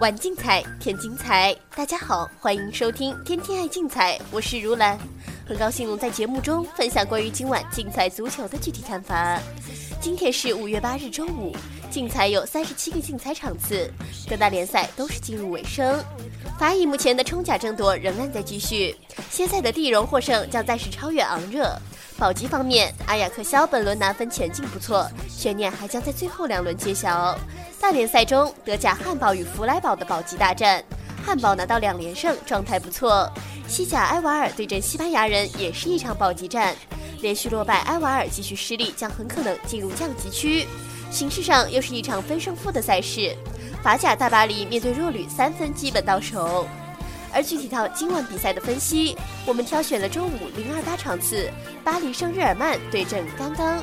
玩竞彩，添精彩。大家好，欢迎收听《天天爱竞彩》，我是如兰，很高兴能在节目中分享关于今晚竞彩足球的具体看法。今天是五月八日，周五，竞彩有三十七个竞彩场次，各大联赛都是进入尾声。法乙目前的冲甲争夺仍然在继续，现在的地荣获胜将暂时超越昂热。保级方面，阿雅克肖本轮拿分前景不错，悬念还将在最后两轮揭晓。大联赛中，德甲汉堡与弗莱堡的保级大战，汉堡拿到两连胜，状态不错。西甲埃瓦尔对阵西班牙人也是一场保级战，连续落败，埃瓦尔继续失利，将很可能进入降级区。形式上又是一场分胜负的赛事，法甲大巴黎面对弱旅，三分基本到手。而具体到今晚比赛的分析，我们挑选了周五零二八场次，巴黎圣日耳曼对阵刚刚。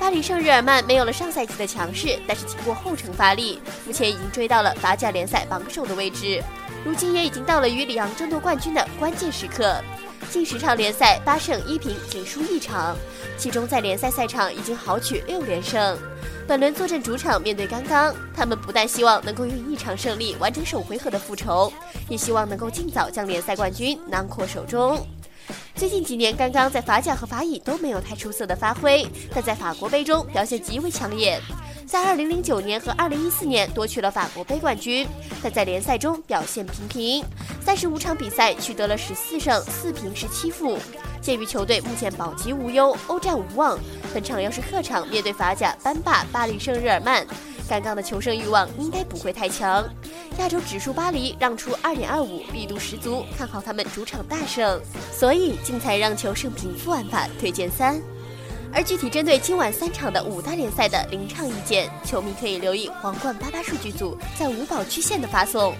巴黎圣日耳曼没有了上赛季的强势，但是经过后程发力，目前已经追到了法甲联赛榜首的位置。如今也已经到了与里昂争夺冠军的关键时刻。近十场联赛八胜一平，仅输一场，其中在联赛赛场已经豪取六连胜。本轮坐镇主场面对刚刚，他们不但希望能够用一场胜利完成首回合的复仇，也希望能够尽早将联赛冠军囊括手中。最近几年，刚刚在法甲和法乙都没有太出色的发挥，但在法国杯中表现极为抢眼。在2009年和2014年夺取了法国杯冠军，但在联赛中表现平平。三十五场比赛取得了十四胜四平十七负。鉴于球队目前保级无忧，欧战无望，本场要是客场面对法甲班霸巴黎圣日耳曼。刚刚的求胜欲望应该不会太强，亚洲指数巴黎让出二点二五，力度十足，看好他们主场大胜，所以竞彩让球胜平负玩法推荐三。而具体针对今晚三场的五大联赛的临场意见，球迷可以留意皇冠八八数据组在五宝区线的发送，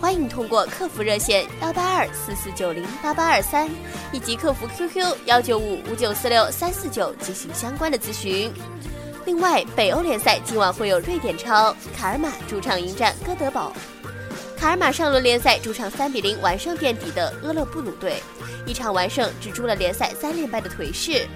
欢迎通过客服热线幺八二四四九零八八二三以及客服 QQ 幺九五五九四六三四九进行相关的咨询。另外，北欧联赛今晚会有瑞典超卡尔马主场迎战哥德堡。卡尔马上轮联赛主场三比零完胜垫底的阿勒布鲁队，一场完胜止住了联赛三连败的颓势。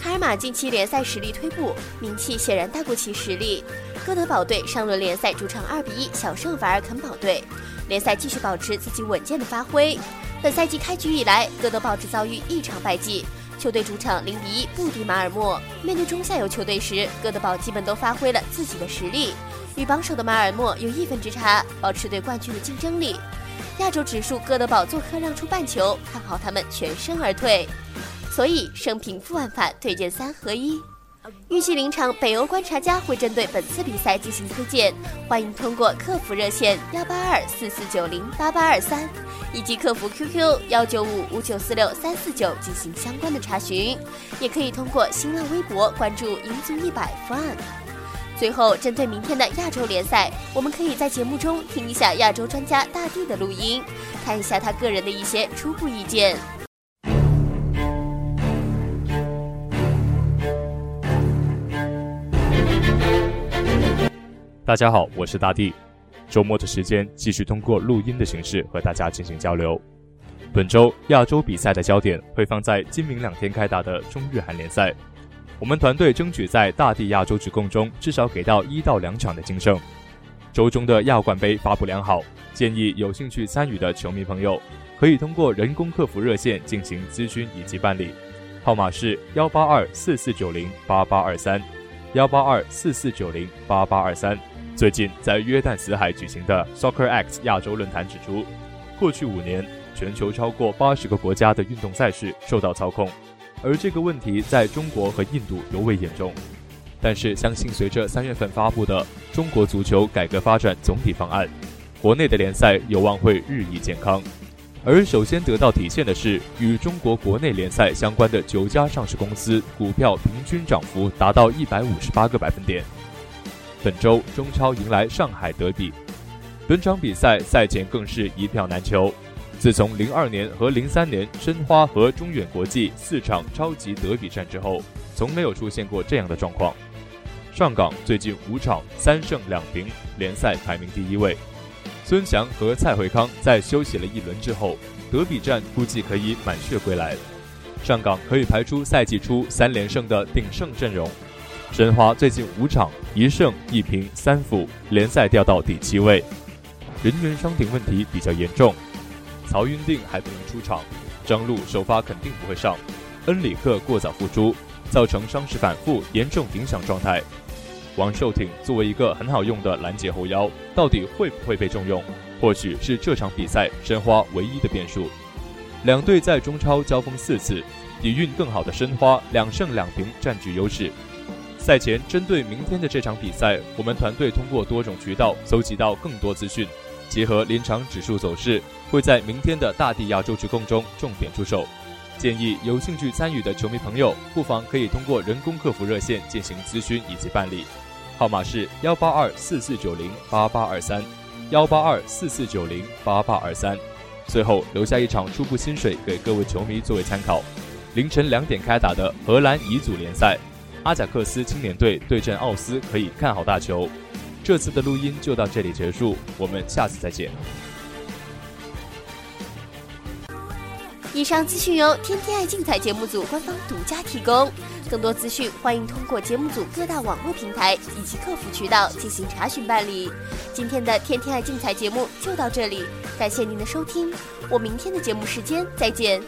卡尔马近期联赛实力退步，名气显然大过其实力。哥德堡队上轮联赛主场二比一小胜瓦尔肯堡队，联赛继续保持自己稳健的发挥。本赛季开局以来，哥德堡只遭遇一场败绩。球队主场零比一不敌马尔默。面对中下游球队时，哥德堡基本都发挥了自己的实力，与榜首的马尔默有一分之差，保持对冠军的竞争力。亚洲指数，哥德堡做客让出半球，看好他们全身而退。所以胜平负玩法推荐三合一。预计临场北欧观察家会针对本次比赛进行推荐，欢迎通过客服热线幺八二四四九零八八二三。以及客服 QQ 幺九五五九四六三四九进行相关的查询，也可以通过新浪微博关注“银足一百 FUN”。最后，针对明天的亚洲联赛，我们可以在节目中听一下亚洲专家大地的录音，看一下他个人的一些初步意见。大家好，我是大地。周末的时间，继续通过录音的形式和大家进行交流。本周亚洲比赛的焦点会放在今明两天开打的中日韩联赛。我们团队争取在大地亚洲指控中至少给到一到两场的净胜。周中的亚冠杯发布良好，建议有兴趣参与的球迷朋友可以通过人工客服热线进行咨询以及办理，号码是幺八二四四九零八八二三，幺八二四四九零八八二三。最近在约旦死海举行的 Soccer X 亚洲论坛指出，过去五年全球超过八十个国家的运动赛事受到操控，而这个问题在中国和印度尤为严重。但是，相信随着三月份发布的中国足球改革发展总体方案，国内的联赛有望会日益健康。而首先得到体现的是，与中国国内联赛相关的九家上市公司股票平均涨幅达到一百五十八个百分点。本周中超迎来上海德比，本场比赛赛前更是一票难求。自从零二年和零三年申花和中远国际四场超级德比战之后，从没有出现过这样的状况。上港最近五场三胜两平，联赛排名第一位。孙祥和蔡慧康在休息了一轮之后，德比战估计可以满血归来。上港可以排出赛季初三连胜的鼎盛阵容。申花最近五场一胜一平三负，联赛掉到第七位。人员伤停问题比较严重，曹云定还不能出场，张璐首发肯定不会上，恩里克过早复出，造成伤势反复，严重影响状态。王寿挺作为一个很好用的拦截后腰，到底会不会被重用？或许是这场比赛申花唯一的变数。两队在中超交锋四次，底蕴更好的申花两胜两平占据优势。赛前针对明天的这场比赛，我们团队通过多种渠道搜集到更多资讯，结合临场指数走势，会在明天的大地亚洲之控中重点出手。建议有兴趣参与的球迷朋友，不妨可以通过人工客服热线进行咨询以及办理。号码是幺八二四四九零八八二三，幺八二四四九零八八二三。最后留下一场初步薪水给各位球迷作为参考。凌晨两点开打的荷兰乙组联赛，阿贾克斯青年队对阵奥斯，可以看好大球。这次的录音就到这里结束，我们下次再见。以上资讯由天天爱竞彩节目组官方独家提供。更多资讯，欢迎通过节目组各大网络平台以及客服渠道进行查询办理。今天的《天天爱竞彩》节目就到这里，感谢您的收听，我明天的节目时间再见。